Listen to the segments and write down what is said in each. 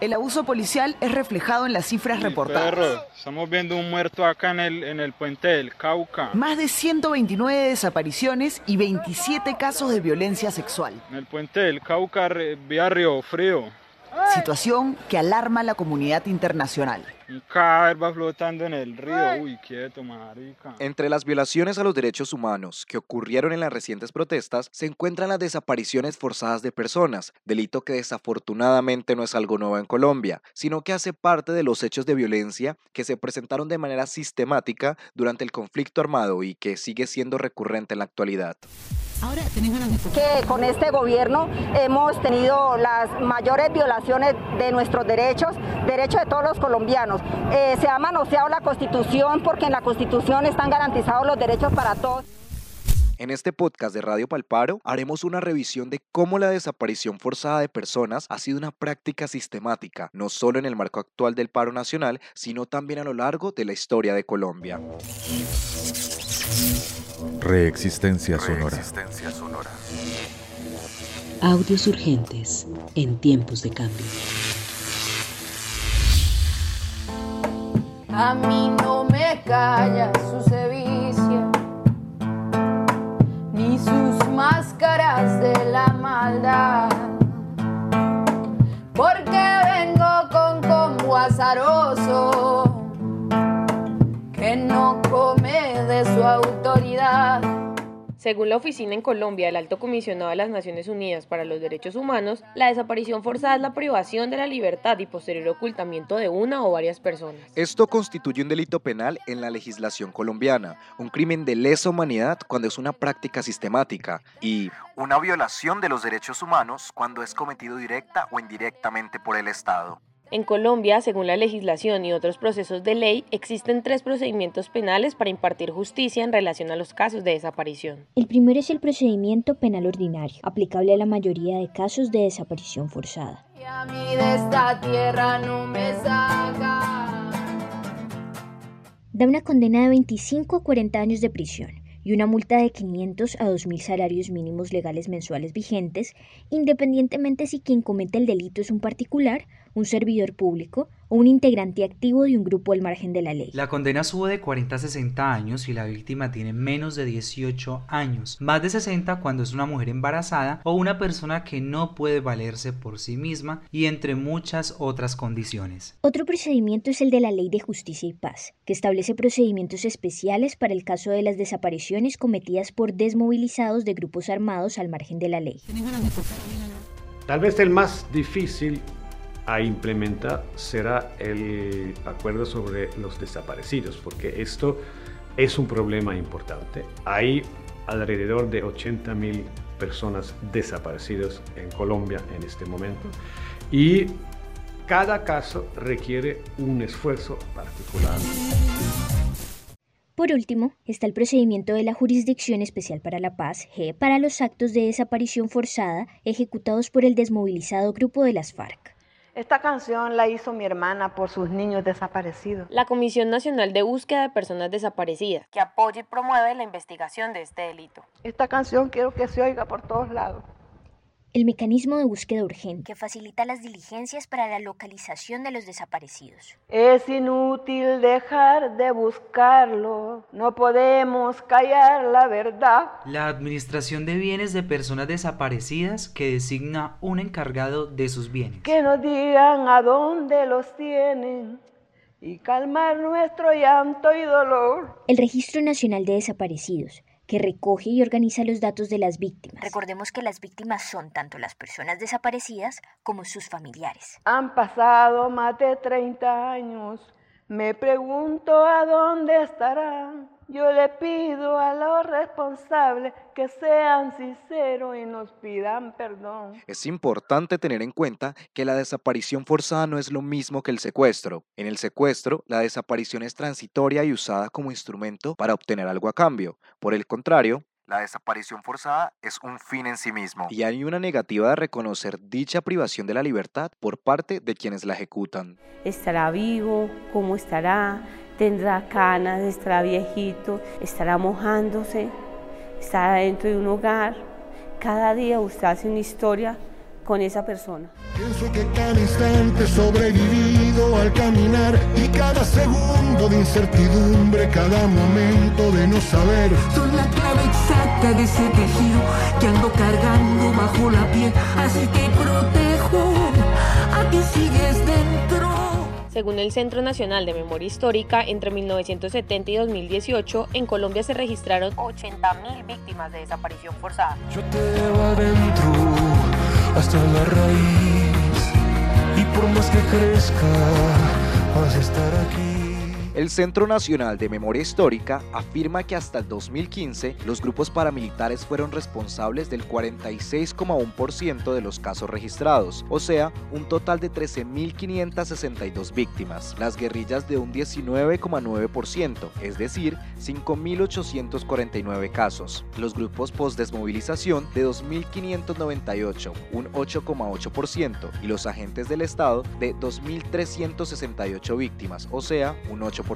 El abuso policial es reflejado en las cifras reportadas. Perro, estamos viendo un muerto acá en el, en el puente del Cauca. Más de 129 desapariciones y 27 casos de violencia sexual. En el puente del Cauca, vía Río Frío. Situación que alarma a la comunidad internacional. Un cadáver va flotando en el río. Uy, quieto, marica. Entre las violaciones a los derechos humanos que ocurrieron en las recientes protestas se encuentran las desapariciones forzadas de personas, delito que desafortunadamente no es algo nuevo en Colombia, sino que hace parte de los hechos de violencia que se presentaron de manera sistemática durante el conflicto armado y que sigue siendo recurrente en la actualidad. Ahora que con este gobierno hemos tenido las mayores violaciones de nuestros derechos, derechos de todos los colombianos. Eh, se ha manoseado la Constitución porque en la Constitución están garantizados los derechos para todos. En este podcast de Radio Palparo haremos una revisión de cómo la desaparición forzada de personas ha sido una práctica sistemática, no solo en el marco actual del paro nacional, sino también a lo largo de la historia de Colombia. Reexistencia sonora. Audios urgentes en tiempos de cambio. A mí no me calla su sevicia, ni sus máscaras de la maldad. Porque vengo con combo azaroso Según la oficina en Colombia del Alto Comisionado de las Naciones Unidas para los Derechos Humanos, la desaparición forzada es la privación de la libertad y posterior ocultamiento de una o varias personas. Esto constituye un delito penal en la legislación colombiana, un crimen de lesa humanidad cuando es una práctica sistemática y una violación de los derechos humanos cuando es cometido directa o indirectamente por el Estado. En Colombia, según la legislación y otros procesos de ley, existen tres procedimientos penales para impartir justicia en relación a los casos de desaparición. El primero es el procedimiento penal ordinario, aplicable a la mayoría de casos de desaparición forzada. Da una condena de 25 a 40 años de prisión y una multa de 500 a 2.000 salarios mínimos legales mensuales vigentes, independientemente si quien comete el delito es un particular un servidor público o un integrante activo de un grupo al margen de la ley. La condena sube de 40 a 60 años si la víctima tiene menos de 18 años, más de 60 cuando es una mujer embarazada o una persona que no puede valerse por sí misma y entre muchas otras condiciones. Otro procedimiento es el de la Ley de Justicia y Paz, que establece procedimientos especiales para el caso de las desapariciones cometidas por desmovilizados de grupos armados al margen de la ley. Tal vez el más difícil a implementar será el acuerdo sobre los desaparecidos, porque esto es un problema importante. Hay alrededor de 80 mil personas desaparecidas en Colombia en este momento y cada caso requiere un esfuerzo particular. Por último, está el procedimiento de la Jurisdicción Especial para la Paz, G, para los actos de desaparición forzada ejecutados por el desmovilizado grupo de las FARC. Esta canción la hizo mi hermana por sus niños desaparecidos. La Comisión Nacional de Búsqueda de Personas Desaparecidas, que apoya y promueve la investigación de este delito. Esta canción quiero que se oiga por todos lados el mecanismo de búsqueda urgente que facilita las diligencias para la localización de los desaparecidos. Es inútil dejar de buscarlo, no podemos callar la verdad. La administración de bienes de personas desaparecidas que designa un encargado de sus bienes. Que nos digan a dónde los tienen y calmar nuestro llanto y dolor. El Registro Nacional de Desaparecidos que recoge y organiza los datos de las víctimas. Recordemos que las víctimas son tanto las personas desaparecidas como sus familiares. Han pasado más de 30 años, me pregunto a dónde estarán. Yo le pido a los responsables que sean sinceros y nos pidan perdón. Es importante tener en cuenta que la desaparición forzada no es lo mismo que el secuestro. En el secuestro, la desaparición es transitoria y usada como instrumento para obtener algo a cambio. Por el contrario, la desaparición forzada es un fin en sí mismo y hay una negativa de reconocer dicha privación de la libertad por parte de quienes la ejecutan. ¿Estará vivo? ¿Cómo estará? tendrá canas, estará viejito, estará mojándose, estará dentro de un hogar. Cada día usted hace una historia con esa persona. Pienso que cada instante sobrevivido al caminar y cada segundo de incertidumbre, cada momento de no saber. Son la clave exacta de ese tejido que ando cargando bajo la piel, así que protejo a que sigues dentro. Según el Centro Nacional de Memoria Histórica, entre 1970 y 2018, en Colombia se registraron 80.000 víctimas de desaparición forzada. Yo te llevo adentro hasta la raíz y por más que crezca vas a estar aquí. El Centro Nacional de Memoria Histórica afirma que hasta el 2015 los grupos paramilitares fueron responsables del 46,1% de los casos registrados, o sea, un total de 13.562 víctimas, las guerrillas de un 19,9%, es decir, 5.849 casos, los grupos post-desmovilización de 2.598, un 8,8%, y los agentes del Estado de 2.368 víctimas, o sea, un 8%.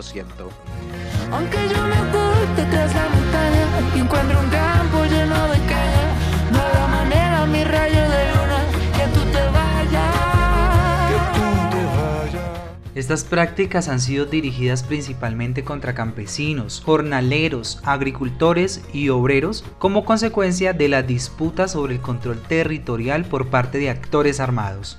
Aunque yo me oculte tras la montaña y encuentro un campo lleno de caña, no habrá manera, mi rayo de luna, que tú te vayas. Que tú te vayas. Estas prácticas han sido dirigidas principalmente contra campesinos, jornaleros, agricultores y obreros como consecuencia de la disputa sobre el control territorial por parte de actores armados.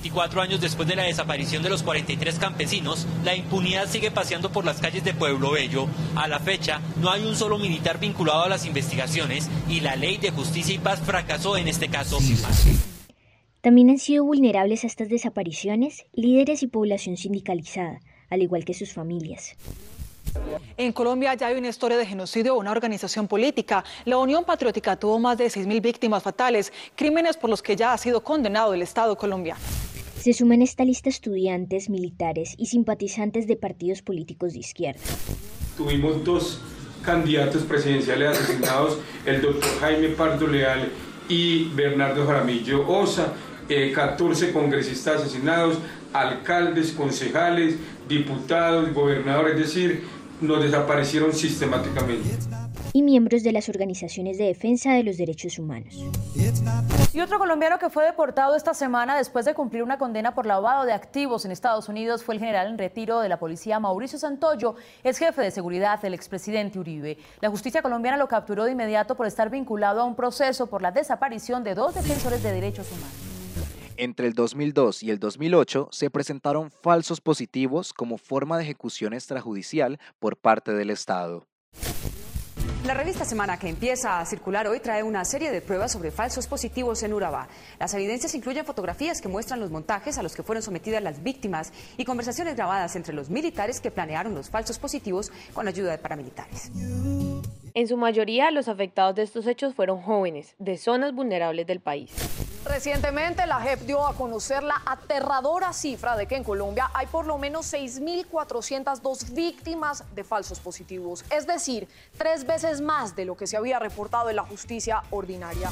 24 años después de la desaparición de los 43 campesinos, la impunidad sigue paseando por las calles de Pueblo Bello. A la fecha, no hay un solo militar vinculado a las investigaciones y la ley de justicia y paz fracasó en este caso. También han sido vulnerables a estas desapariciones líderes y población sindicalizada, al igual que sus familias. En Colombia ya hay una historia de genocidio o una organización política. La Unión Patriótica tuvo más de 6.000 víctimas fatales, crímenes por los que ya ha sido condenado el Estado colombiano. Se suman esta lista estudiantes, militares y simpatizantes de partidos políticos de izquierda. Tuvimos dos candidatos presidenciales asesinados, el doctor Jaime Pardo Leal y Bernardo Jaramillo Osa, eh, 14 congresistas asesinados, alcaldes, concejales, diputados, gobernadores, es decir, nos desaparecieron sistemáticamente. Y miembros de las organizaciones de defensa de los derechos humanos. Y otro colombiano que fue deportado esta semana después de cumplir una condena por lavado de activos en Estados Unidos fue el general en retiro de la policía Mauricio Santoyo, es jefe de seguridad del expresidente Uribe. La justicia colombiana lo capturó de inmediato por estar vinculado a un proceso por la desaparición de dos defensores de derechos humanos. Entre el 2002 y el 2008 se presentaron falsos positivos como forma de ejecución extrajudicial por parte del Estado. La revista Semana que empieza a circular hoy trae una serie de pruebas sobre falsos positivos en Urabá. Las evidencias incluyen fotografías que muestran los montajes a los que fueron sometidas las víctimas y conversaciones grabadas entre los militares que planearon los falsos positivos con ayuda de paramilitares. En su mayoría, los afectados de estos hechos fueron jóvenes de zonas vulnerables del país. Recientemente la JEP dio a conocer la aterradora cifra de que en Colombia hay por lo menos 6.402 víctimas de falsos positivos, es decir, tres veces más de lo que se había reportado en la justicia ordinaria.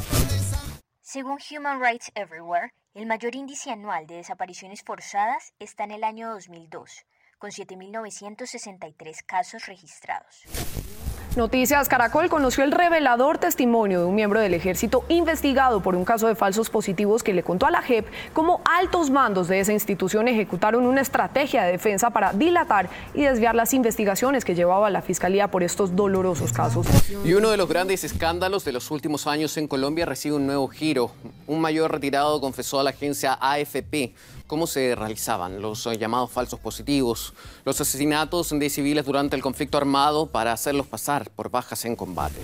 Según Human Rights Everywhere, el mayor índice anual de desapariciones forzadas está en el año 2002, con 7.963 casos registrados. Noticias Caracol conoció el revelador testimonio de un miembro del ejército investigado por un caso de falsos positivos que le contó a la JEP cómo altos mandos de esa institución ejecutaron una estrategia de defensa para dilatar y desviar las investigaciones que llevaba la fiscalía por estos dolorosos casos. Y uno de los grandes escándalos de los últimos años en Colombia recibe un nuevo giro. Un mayor retirado confesó a la agencia AFP cómo se realizaban los llamados falsos positivos, los asesinatos de civiles durante el conflicto armado para hacerlos pasar por bajas en combate.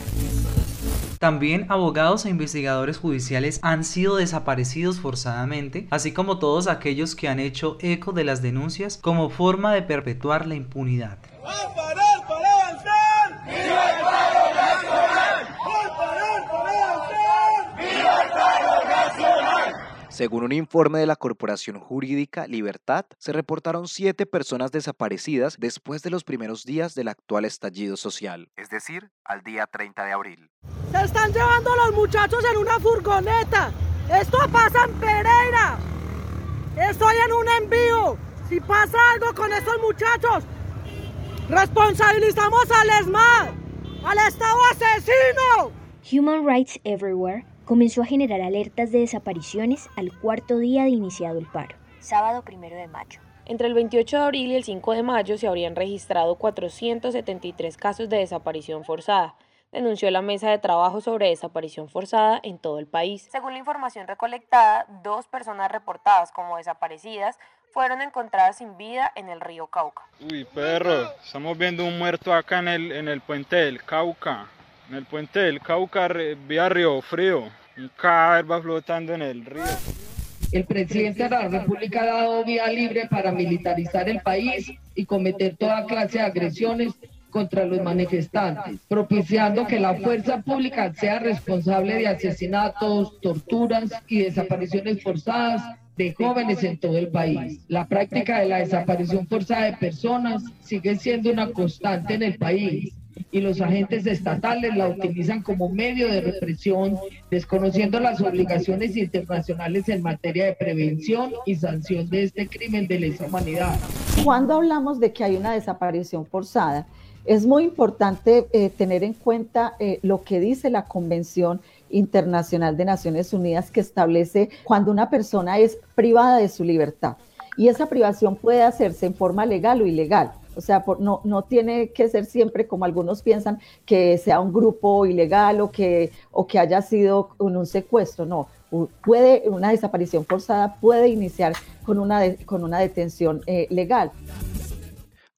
También abogados e investigadores judiciales han sido desaparecidos forzadamente, así como todos aquellos que han hecho eco de las denuncias como forma de perpetuar la impunidad. Según un informe de la Corporación Jurídica Libertad, se reportaron siete personas desaparecidas después de los primeros días del actual estallido social, es decir, al día 30 de abril. Se están llevando a los muchachos en una furgoneta. Esto pasa en Pereira. Estoy en un envío. Si pasa algo con estos muchachos, responsabilizamos al ESMAD, al Estado asesino. Human Rights Everywhere comenzó a generar alertas de desapariciones al cuarto día de iniciado el paro, sábado primero de mayo. Entre el 28 de abril y el 5 de mayo se habrían registrado 473 casos de desaparición forzada, denunció la mesa de trabajo sobre desaparición forzada en todo el país. Según la información recolectada, dos personas reportadas como desaparecidas fueron encontradas sin vida en el río Cauca. Uy, perro, estamos viendo un muerto acá en el, en el puente del Cauca. En el puente del Cauca, vía Río Frío. Un cadáver va flotando en el río. El presidente de la República ha dado vía libre para militarizar el país y cometer toda clase de agresiones contra los manifestantes, propiciando que la fuerza pública sea responsable de asesinatos, torturas y desapariciones forzadas de jóvenes en todo el país. La práctica de la desaparición forzada de personas sigue siendo una constante en el país y los agentes estatales la utilizan como medio de represión, desconociendo las obligaciones internacionales en materia de prevención y sanción de este crimen de lesa humanidad. Cuando hablamos de que hay una desaparición forzada, es muy importante eh, tener en cuenta eh, lo que dice la Convención Internacional de Naciones Unidas que establece cuando una persona es privada de su libertad. Y esa privación puede hacerse en forma legal o ilegal. O sea, no, no tiene que ser siempre como algunos piensan que sea un grupo ilegal o que, o que haya sido un, secuestro. No, puede, una desaparición forzada puede iniciar con una, con una detención eh, legal.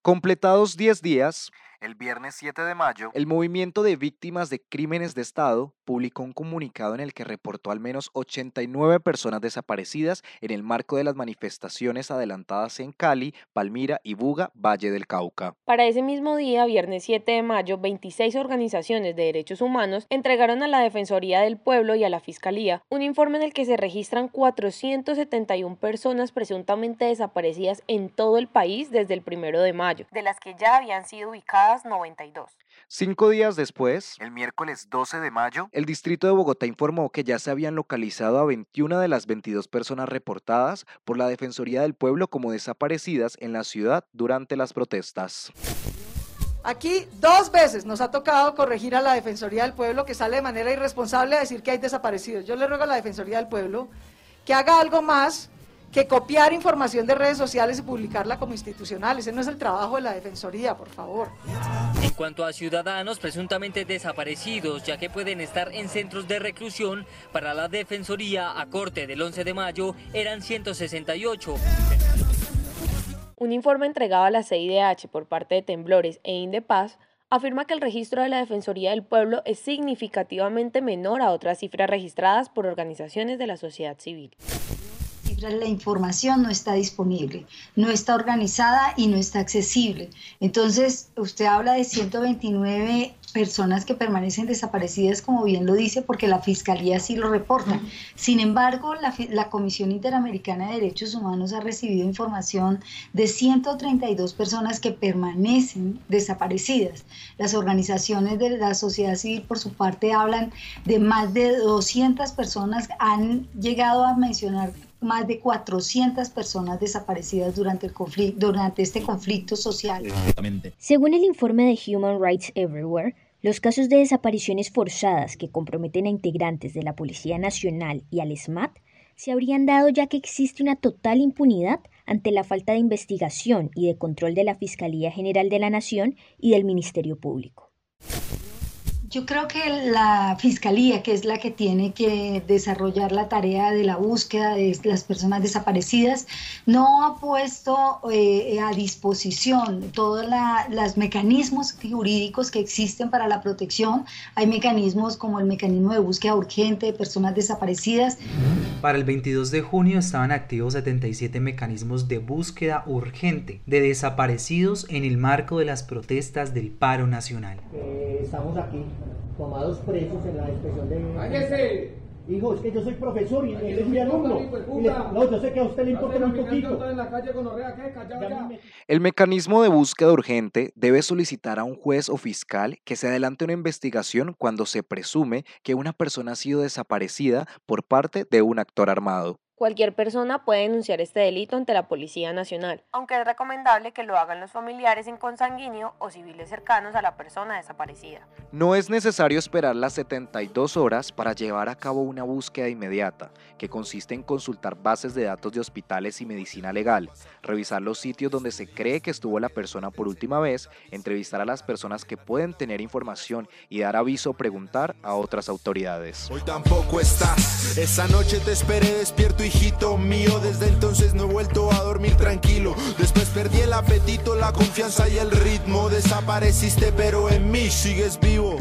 Completados 10 días, el viernes 7 de mayo, el Movimiento de Víctimas de Crímenes de Estado publicó un comunicado en el que reportó al menos 89 personas desaparecidas en el marco de las manifestaciones adelantadas en Cali, Palmira y Buga, Valle del Cauca. Para ese mismo día, viernes 7 de mayo, 26 organizaciones de derechos humanos entregaron a la Defensoría del Pueblo y a la Fiscalía un informe en el que se registran 471 personas presuntamente desaparecidas en todo el país desde el 1 de mayo, de las que ya habían sido ubicadas 92. Cinco días después, el miércoles 12 de mayo, el distrito de Bogotá informó que ya se habían localizado a 21 de las 22 personas reportadas por la Defensoría del Pueblo como desaparecidas en la ciudad durante las protestas. Aquí dos veces nos ha tocado corregir a la Defensoría del Pueblo que sale de manera irresponsable a decir que hay desaparecidos. Yo le ruego a la Defensoría del Pueblo que haga algo más que copiar información de redes sociales y publicarla como institucional. Ese no es el trabajo de la Defensoría, por favor. En cuanto a ciudadanos presuntamente desaparecidos, ya que pueden estar en centros de reclusión, para la Defensoría a corte del 11 de mayo eran 168. Un informe entregado a la CIDH por parte de Temblores e Indepaz afirma que el registro de la Defensoría del Pueblo es significativamente menor a otras cifras registradas por organizaciones de la sociedad civil la información no está disponible, no está organizada y no está accesible. Entonces, usted habla de 129 personas que permanecen desaparecidas, como bien lo dice, porque la Fiscalía sí lo reporta. Sin embargo, la, la, Comisión Interamericana de Derechos Humanos ha recibido información de 132 personas que permanecen desaparecidas. Las organizaciones de la sociedad civil, por su parte, hablan de más de 200 personas, han llegado a mencionar más de 400 personas desaparecidas durante, el conflicto, durante este conflicto social. Según el informe de Human Rights Everywhere, los casos de desapariciones forzadas que comprometen a integrantes de la Policía Nacional y al SMAT se habrían dado ya que existe una total impunidad ante la falta de investigación y de control de la Fiscalía General de la Nación y del Ministerio Público. Yo creo que la fiscalía, que es la que tiene que desarrollar la tarea de la búsqueda de las personas desaparecidas, no ha puesto eh, a disposición todos los mecanismos jurídicos que existen para la protección. Hay mecanismos como el mecanismo de búsqueda urgente de personas desaparecidas. Para el 22 de junio estaban activos 77 mecanismos de búsqueda urgente de desaparecidos en el marco de las protestas del paro nacional. Eh, estamos aquí tomados presos en la expresión de... ¡Cállese! Hijo, es que yo soy profesor y él es mi alumno. no, yo sé que a usted le importa un poquito. El mecanismo de búsqueda urgente debe solicitar a un juez o fiscal que se adelante una investigación cuando se presume que una persona ha sido desaparecida por parte de un actor armado. Cualquier persona puede denunciar este delito ante la Policía Nacional, aunque es recomendable que lo hagan los familiares en consanguíneo o civiles cercanos a la persona desaparecida. No es necesario esperar las 72 horas para llevar a cabo una búsqueda inmediata, que consiste en consultar bases de datos de hospitales y medicina legal, revisar los sitios donde se cree que estuvo la persona por última vez, entrevistar a las personas que pueden tener información y dar aviso o preguntar a otras autoridades. Hoy tampoco estás, esa noche te esperé despierto hijito mío, desde entonces no he vuelto a dormir tranquilo. Después perdí el apetito, la confianza y el ritmo. Desapareciste, pero en mí sigues vivo.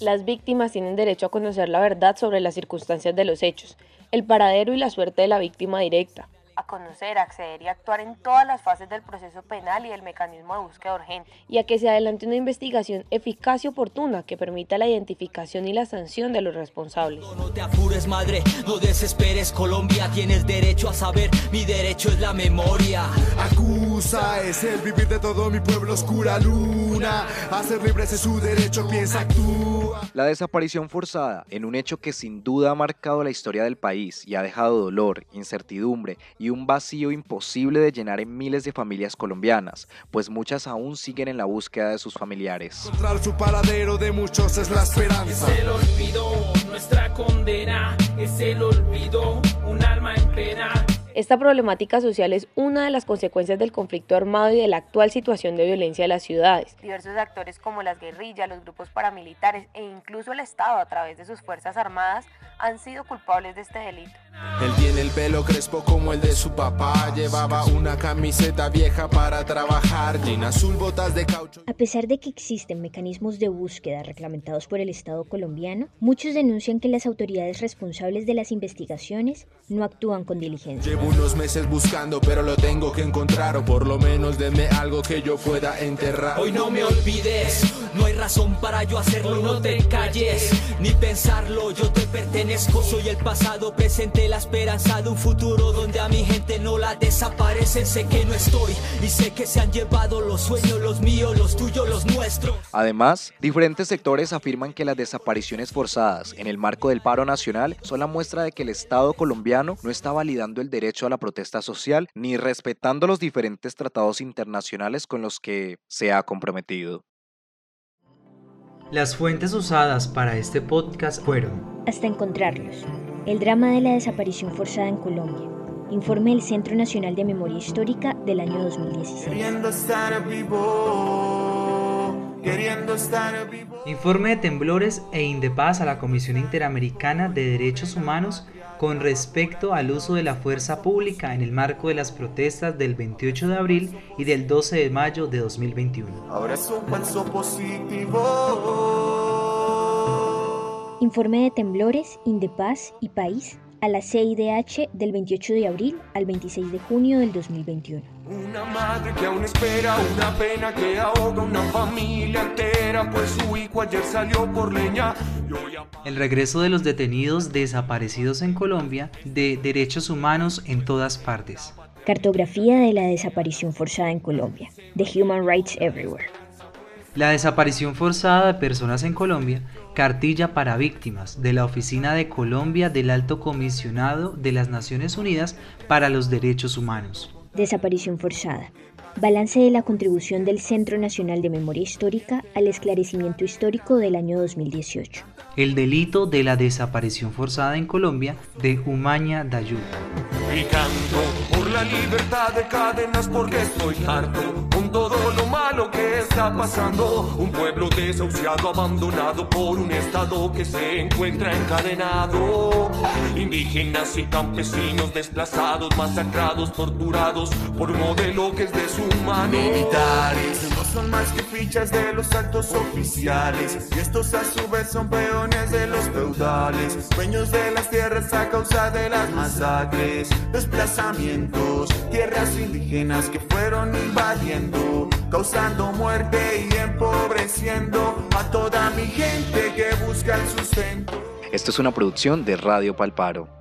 Las víctimas tienen derecho a conocer la verdad sobre las circunstancias de los hechos, el paradero y la suerte de la víctima directa, a conocer, acceder y actuar en todas las fases del proceso penal y del mecanismo de búsqueda urgente, y a que se adelante una investigación eficaz y oportuna que permita la identificación y la sanción de los responsables. No te apures, madre, no desesperes, Colombia, tienes derecho a saber, mi derecho es la memoria. Acusa es el vivir de todo mi pueblo oscura luna, hacer libres es su derecho, piensa, actúa. La desaparición forzada, en un hecho que sin duda ha marcado la historia del país y ha dejado dolor, incertidumbre y un vacío imposible de llenar en miles de familias colombianas, pues muchas aún siguen en la búsqueda de sus familiares. Encontrar su paradero de muchos es la esperanza. Es el olvido, nuestra condena, es el olvido, un alma en pena. Esta problemática social es una de las consecuencias del conflicto armado y de la actual situación de violencia de las ciudades. Diversos actores como las guerrillas, los grupos paramilitares e incluso el Estado a través de sus Fuerzas Armadas han sido culpables de este delito. Él tiene el pelo crespo como el de su papá, llevaba una camiseta vieja para trabajar, jean azul, botas de caucho. A pesar de que existen mecanismos de búsqueda reglamentados por el Estado colombiano, muchos denuncian que las autoridades responsables de las investigaciones no actúan con diligencia. Llevo unos meses buscando, pero lo tengo que encontrar, o por lo menos denme algo que yo pueda enterrar. Hoy no me olvides, no hay razón para yo hacerlo no te calles, ni pensarlo, yo te pertenezco, soy el pasado, presente, la esperanza de un futuro donde a mi gente no la desaparecen, sé que no estoy y sé que se han llevado los sueños, los míos, los tuyos, los nuestros. Además, diferentes sectores afirman que las desapariciones forzadas en el marco del paro nacional son la muestra de que el Estado colombiano no está validando el derecho a la protesta social ni respetando los diferentes tratados internacionales con los que se ha comprometido. Las fuentes usadas para este podcast fueron Hasta encontrarlos. El drama de la desaparición forzada en Colombia. Informe del Centro Nacional de Memoria Histórica del año 2016. Queriendo estar vivo, queriendo estar vivo. Informe de temblores e Indepaz a la Comisión Interamericana de Derechos Humanos con respecto al uso de la fuerza pública en el marco de las protestas del 28 de abril y del 12 de mayo de 2021. Ahora es un falso positivo. Informe de temblores, Indepaz y País a la CIDH del 28 de abril al 26 de junio del 2021. Una madre que aún espera una pena que ahoga una familia entera, pues su hijo ayer salió por leña. y hoy a- El regreso de los detenidos desaparecidos en Colombia de derechos humanos en todas partes. Cartografía de la desaparición forzada en Colombia, de Human Rights Everywhere. La desaparición forzada de personas en Colombia, cartilla para víctimas de la Oficina de Colombia del Alto Comisionado de las Naciones Unidas para los Derechos Humanos. Desaparición forzada. Balance de la contribución del Centro Nacional de Memoria Histórica al esclarecimiento histórico del año 2018. El delito de la desaparición forzada en Colombia de Umaña Dayú. Y canto por la libertad de cadenas porque estoy harto con todo lo malo que está pasando. Un pueblo desahuciado, abandonado por un estado que se encuentra encadenado. Indígenas y campesinos desplazados, masacrados, torturados por un modelo que es deshumano. Son más que fichas de los altos oficiales. Y estos a su vez son peones de los feudales. Dueños de las tierras a causa de las masacres, desplazamientos, tierras indígenas que fueron invadiendo, causando muerte y empobreciendo a toda mi gente que busca el sustento. Esto es una producción de Radio Palparo.